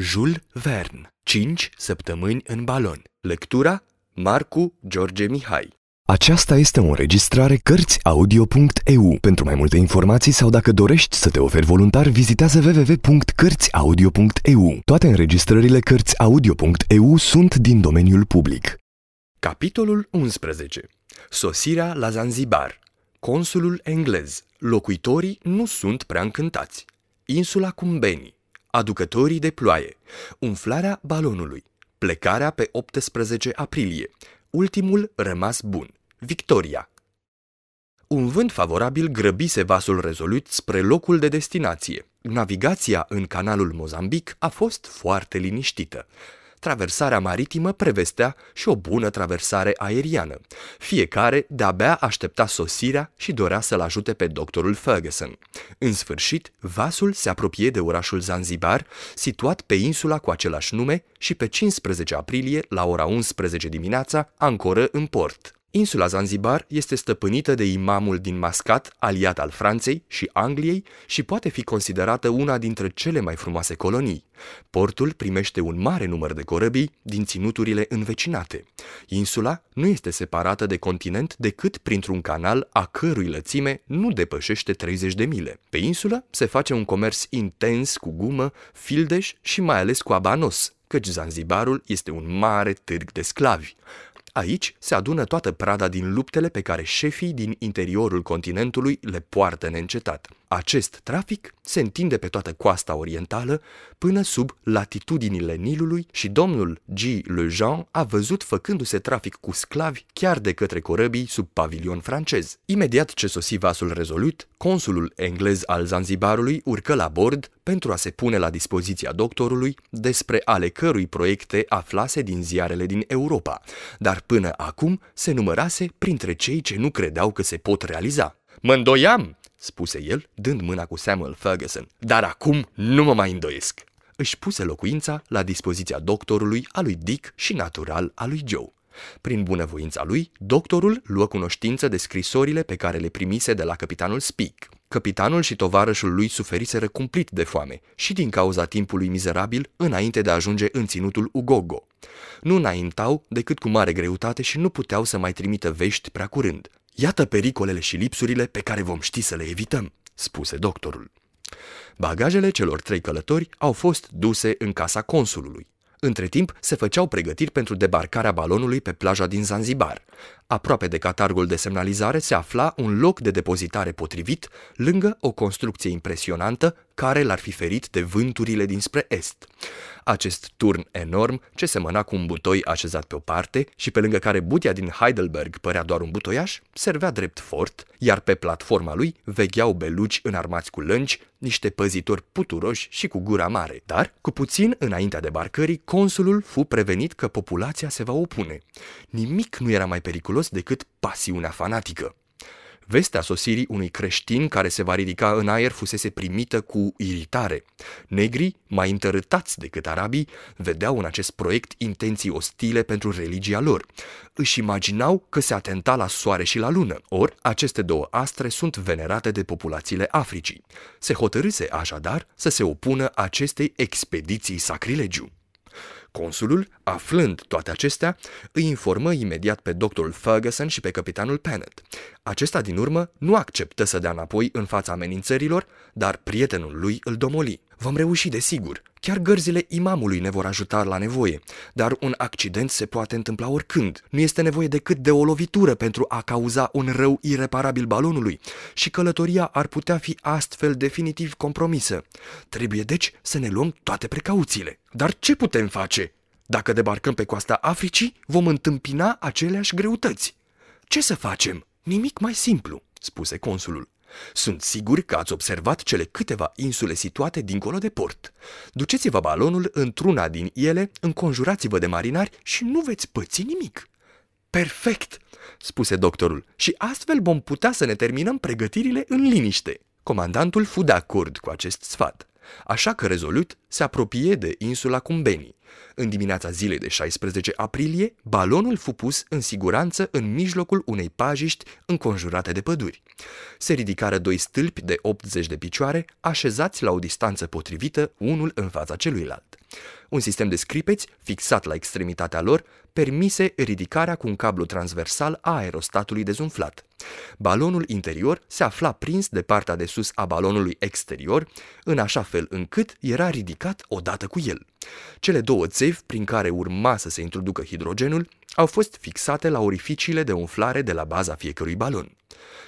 Jules Verne, 5 săptămâni în balon. Lectura Marcu George Mihai. Aceasta este o înregistrare Cărțiaudio.eu. Pentru mai multe informații sau dacă dorești să te oferi voluntar, vizitează www.cărțiaudio.eu. Toate înregistrările Cărțiaudio.eu sunt din domeniul public. Capitolul 11. Sosirea la Zanzibar. Consulul englez. Locuitorii nu sunt prea încântați. Insula Cumbeni. Aducătorii de ploaie. Umflarea balonului. Plecarea pe 18 aprilie. Ultimul rămas bun. Victoria. Un vânt favorabil grăbise vasul rezolut spre locul de destinație. Navigația în canalul Mozambic a fost foarte liniștită traversarea maritimă prevestea și o bună traversare aeriană. Fiecare de-abia aștepta sosirea și dorea să-l ajute pe doctorul Ferguson. În sfârșit, vasul se apropie de orașul Zanzibar, situat pe insula cu același nume și pe 15 aprilie, la ora 11 dimineața, ancoră în port. Insula Zanzibar este stăpânită de imamul din Mascat, aliat al Franței și Angliei și poate fi considerată una dintre cele mai frumoase colonii. Portul primește un mare număr de corăbii din ținuturile învecinate. Insula nu este separată de continent decât printr-un canal a cărui lățime nu depășește 30 de mile. Pe insulă se face un comerț intens cu gumă, fildeș și mai ales cu abanos, căci Zanzibarul este un mare târg de sclavi. Aici se adună toată prada din luptele pe care șefii din interiorul continentului le poartă neîncetat. Acest trafic se întinde pe toată coasta orientală până sub latitudinile Nilului și domnul G. Le Jean a văzut făcându-se trafic cu sclavi chiar de către corăbii sub pavilion francez. Imediat ce sosi vasul rezolut, consulul englez al Zanzibarului urcă la bord pentru a se pune la dispoziția doctorului despre ale cărui proiecte aflase din ziarele din Europa, dar până acum se numărase printre cei ce nu credeau că se pot realiza. Mă îndoiam, spuse el, dând mâna cu Samuel Ferguson, dar acum nu mă mai îndoiesc. Își puse locuința la dispoziția doctorului, a lui Dick și natural a lui Joe. Prin bunăvoința lui, doctorul luă cunoștință de scrisorile pe care le primise de la capitanul Speak. Capitanul și tovarășul lui suferiseră cumplit de foame și din cauza timpului mizerabil înainte de a ajunge în ținutul Ugogo. Nu înaintau decât cu mare greutate și nu puteau să mai trimită vești prea curând. Iată pericolele și lipsurile pe care vom ști să le evităm, spuse doctorul. Bagajele celor trei călători au fost duse în casa consulului. Între timp, se făceau pregătiri pentru debarcarea balonului pe plaja din Zanzibar. Aproape de catargul de semnalizare se afla un loc de depozitare potrivit, lângă o construcție impresionantă care l-ar fi ferit de vânturile dinspre est. Acest turn enorm, ce semăna cu un butoi așezat pe o parte și pe lângă care butia din Heidelberg părea doar un butoiaș, servea drept fort, iar pe platforma lui vegheau beluci înarmați cu lânci, niște păzitori puturoși și cu gura mare. Dar, cu puțin înaintea debarcării, consulul fu prevenit că populația se va opune. Nimic nu era mai periculos decât pasiunea fanatică. Vestea sosirii unui creștin care se va ridica în aer fusese primită cu iritare. Negrii, mai întărâtați decât arabii, vedeau în acest proiect intenții ostile pentru religia lor. Își imaginau că se atenta la soare și la lună, ori aceste două astre sunt venerate de populațiile Africii. Se hotărâse așadar să se opună acestei expediții sacrilegiu. Consulul, aflând toate acestea, îi informă imediat pe doctorul Ferguson și pe capitanul Pennant. Acesta, din urmă, nu acceptă să dea înapoi în fața amenințărilor, dar prietenul lui îl domoli. Vom reuși, desigur. Chiar gărzile imamului ne vor ajuta la nevoie, dar un accident se poate întâmpla oricând. Nu este nevoie decât de o lovitură pentru a cauza un rău ireparabil balonului și călătoria ar putea fi astfel definitiv compromisă. Trebuie deci să ne luăm toate precauțiile. Dar ce putem face? Dacă debarcăm pe coasta Africii, vom întâmpina aceleași greutăți. Ce să facem? Nimic mai simplu, spuse consulul. Sunt sigur că ați observat cele câteva insule situate dincolo de port. Duceți-vă balonul într-una din ele, înconjurați-vă de marinari și nu veți păți nimic. Perfect, spuse doctorul, și astfel vom putea să ne terminăm pregătirile în liniște. Comandantul fu de acord cu acest sfat. Așa că rezolut se apropie de insula Cumbeni. În dimineața zilei de 16 aprilie, balonul fu pus în siguranță în mijlocul unei pajiști înconjurate de păduri. Se ridicară doi stâlpi de 80 de picioare, așezați la o distanță potrivită unul în fața celuilalt. Un sistem de scripeți, fixat la extremitatea lor, permise ridicarea cu un cablu transversal a aerostatului dezumflat. Balonul interior se afla prins de partea de sus a balonului exterior, în așa fel încât era ridicat odată cu el. Cele două țevi prin care urma să se introducă hidrogenul au fost fixate la orificiile de umflare de la baza fiecărui balon.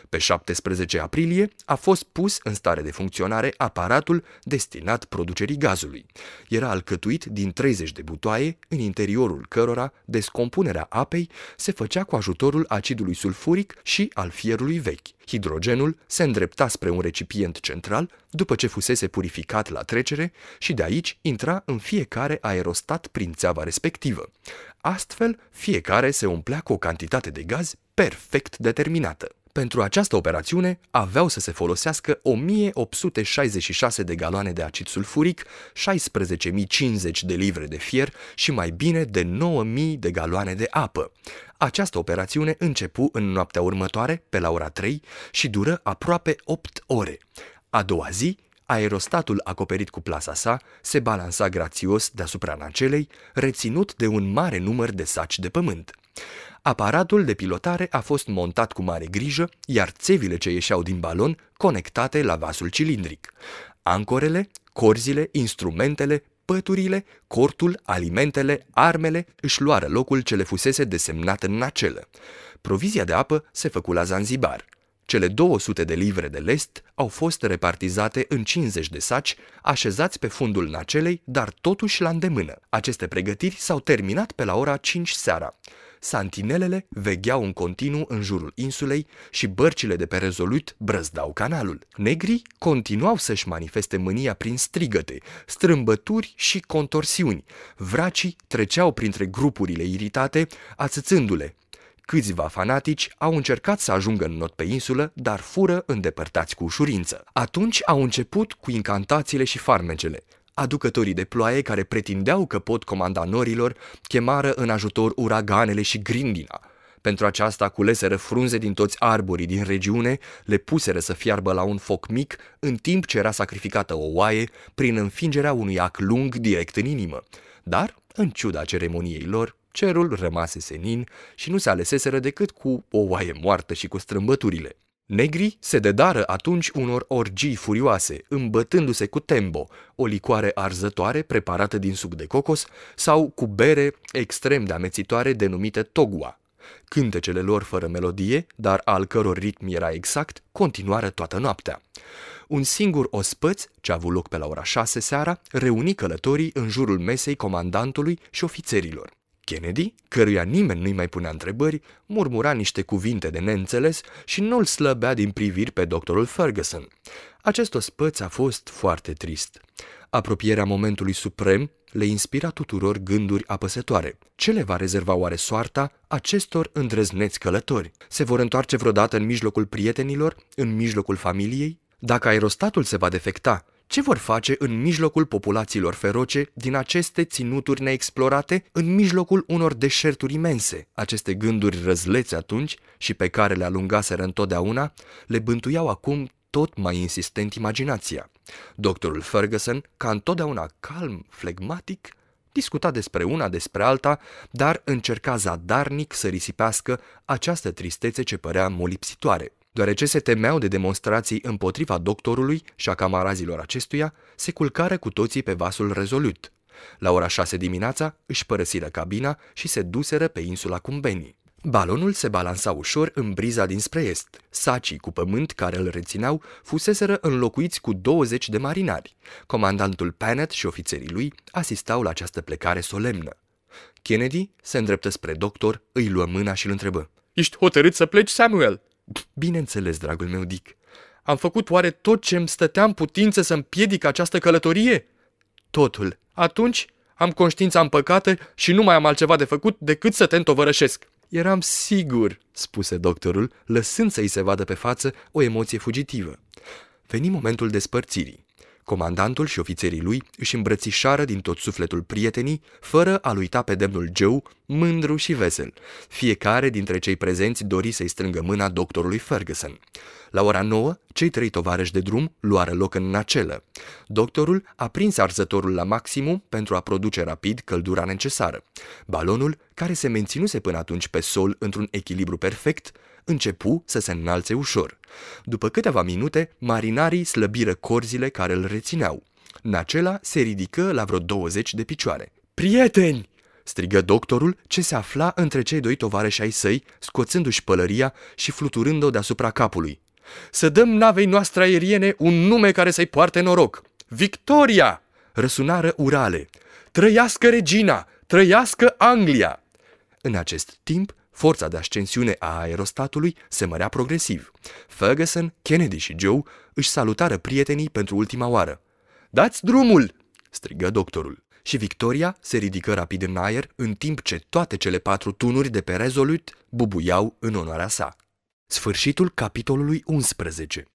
Pe 17 aprilie a fost pus în stare de funcționare aparatul destinat producerii gazului. Era alcătuit din 30 de butoaie, în interiorul cărora descompunerea apei se făcea cu ajutorul acidului sulfuric și al fierului vechi. Hidrogenul se îndrepta spre un recipient central după ce fusese purificat la trecere și de aici intra în fiecare aerostat prin țeava respectivă. Astfel, fiecare se umplea cu o cantitate de gaz perfect determinată. Pentru această operațiune aveau să se folosească 1866 de galoane de acid sulfuric, 16.050 de livre de fier și mai bine de 9.000 de galoane de apă. Această operațiune începu în noaptea următoare, pe la ora 3, și dură aproape 8 ore. A doua zi, aerostatul acoperit cu plasa sa se balansa grațios deasupra nacelei, reținut de un mare număr de saci de pământ. Aparatul de pilotare a fost montat cu mare grijă, iar țevile ce ieșeau din balon conectate la vasul cilindric. Ancorele, corzile, instrumentele, păturile, cortul, alimentele, armele își luară locul ce le fusese desemnat în nacelă. Provizia de apă se făcu la Zanzibar. Cele 200 de livre de lest au fost repartizate în 50 de saci, așezați pe fundul nacelei, dar totuși la îndemână. Aceste pregătiri s-au terminat pe la ora 5 seara. Santinelele vegheau în continuu în jurul insulei și bărcile de pe rezolut brăzdau canalul. Negrii continuau să-și manifeste mânia prin strigăte, strâmbături și contorsiuni. Vracii treceau printre grupurile iritate, ațățându-le. Câțiva fanatici au încercat să ajungă în not pe insulă, dar fură îndepărtați cu ușurință. Atunci au început cu incantațiile și farmecele. Aducătorii de ploaie care pretindeau că pot comanda norilor chemară în ajutor uraganele și grindina. Pentru aceasta culeseră frunze din toți arborii din regiune, le puseră să fiarbă la un foc mic, în timp ce era sacrificată o oaie prin înfingerea unui ac lung direct în inimă. Dar, în ciuda ceremoniei lor, cerul rămase senin și nu se aleseseră decât cu o oaie moartă și cu strâmbăturile. Negrii se dedară atunci unor orgii furioase, îmbătându-se cu tembo, o licoare arzătoare preparată din suc de cocos, sau cu bere extrem de amețitoare denumită togua. Cântecele lor fără melodie, dar al căror ritm era exact, continuară toată noaptea. Un singur ospăț, ce a avut loc pe la ora șase seara, reuni călătorii în jurul mesei comandantului și ofițerilor. Kennedy, căruia nimeni nu-i mai punea întrebări, murmura niște cuvinte de neînțeles și nu-l slăbea din priviri pe doctorul Ferguson. Acest ospăț a fost foarte trist. Apropierea momentului suprem le inspira tuturor gânduri apăsătoare. Ce le va rezerva oare soarta acestor îndrăzneți călători? Se vor întoarce vreodată în mijlocul prietenilor, în mijlocul familiei? Dacă aerostatul se va defecta, ce vor face în mijlocul populațiilor feroce din aceste ținuturi neexplorate, în mijlocul unor deșerturi imense? Aceste gânduri răzlețe atunci și pe care le alungaseră întotdeauna, le bântuiau acum tot mai insistent imaginația. Doctorul Ferguson, ca întotdeauna calm, flegmatic, discuta despre una, despre alta, dar încerca zadarnic să risipească această tristețe ce părea molipsitoare. Deoarece se temeau de demonstrații împotriva doctorului și a camarazilor acestuia, se culcară cu toții pe vasul rezolut. La ora șase dimineața își părăsiră cabina și se duseră pe insula Cumbeni. Balonul se balansa ușor în briza dinspre est. Sacii cu pământ care îl rețineau fuseseră înlocuiți cu 20 de marinari. Comandantul Panet și ofițerii lui asistau la această plecare solemnă. Kennedy se îndreptă spre doctor, îi luă mâna și îl întrebă. Ești hotărât să pleci, Samuel?" Bineînțeles, dragul meu Dick. Am făcut oare tot ce îmi stătea în putință să împiedic această călătorie? Totul. Atunci am conștiința împăcată și nu mai am altceva de făcut decât să te întovărășesc. Eram sigur, spuse doctorul, lăsând să-i se vadă pe față o emoție fugitivă. Veni momentul despărțirii. Comandantul și ofițerii lui își îmbrățișară din tot sufletul prietenii, fără a-l uita pe demnul Joe, mândru și vesel. Fiecare dintre cei prezenți dori să-i strângă mâna doctorului Ferguson. La ora nouă, cei trei tovarăși de drum luară loc în nacelă. Doctorul a prins arzătorul la maximum pentru a produce rapid căldura necesară. Balonul, care se menținuse până atunci pe sol într-un echilibru perfect, începu să se înalțe ușor. După câteva minute, marinarii slăbiră corzile care îl rețineau. Nacela se ridică la vreo 20 de picioare. Prieteni! strigă doctorul, ce se afla între cei doi tovarăși ai săi, scoțându-și pălăria și fluturând-o deasupra capului. Să dăm navei noastre aeriene un nume care să-i poarte noroc. Victoria! Răsunară urale. Trăiască regina! Trăiască Anglia! În acest timp, forța de ascensiune a aerostatului se mărea progresiv. Ferguson, Kennedy și Joe își salutară prietenii pentru ultima oară. Dați drumul!" strigă doctorul. Și Victoria se ridică rapid în aer, în timp ce toate cele patru tunuri de pe Resolute bubuiau în onoarea sa. Sfârșitul capitolului 11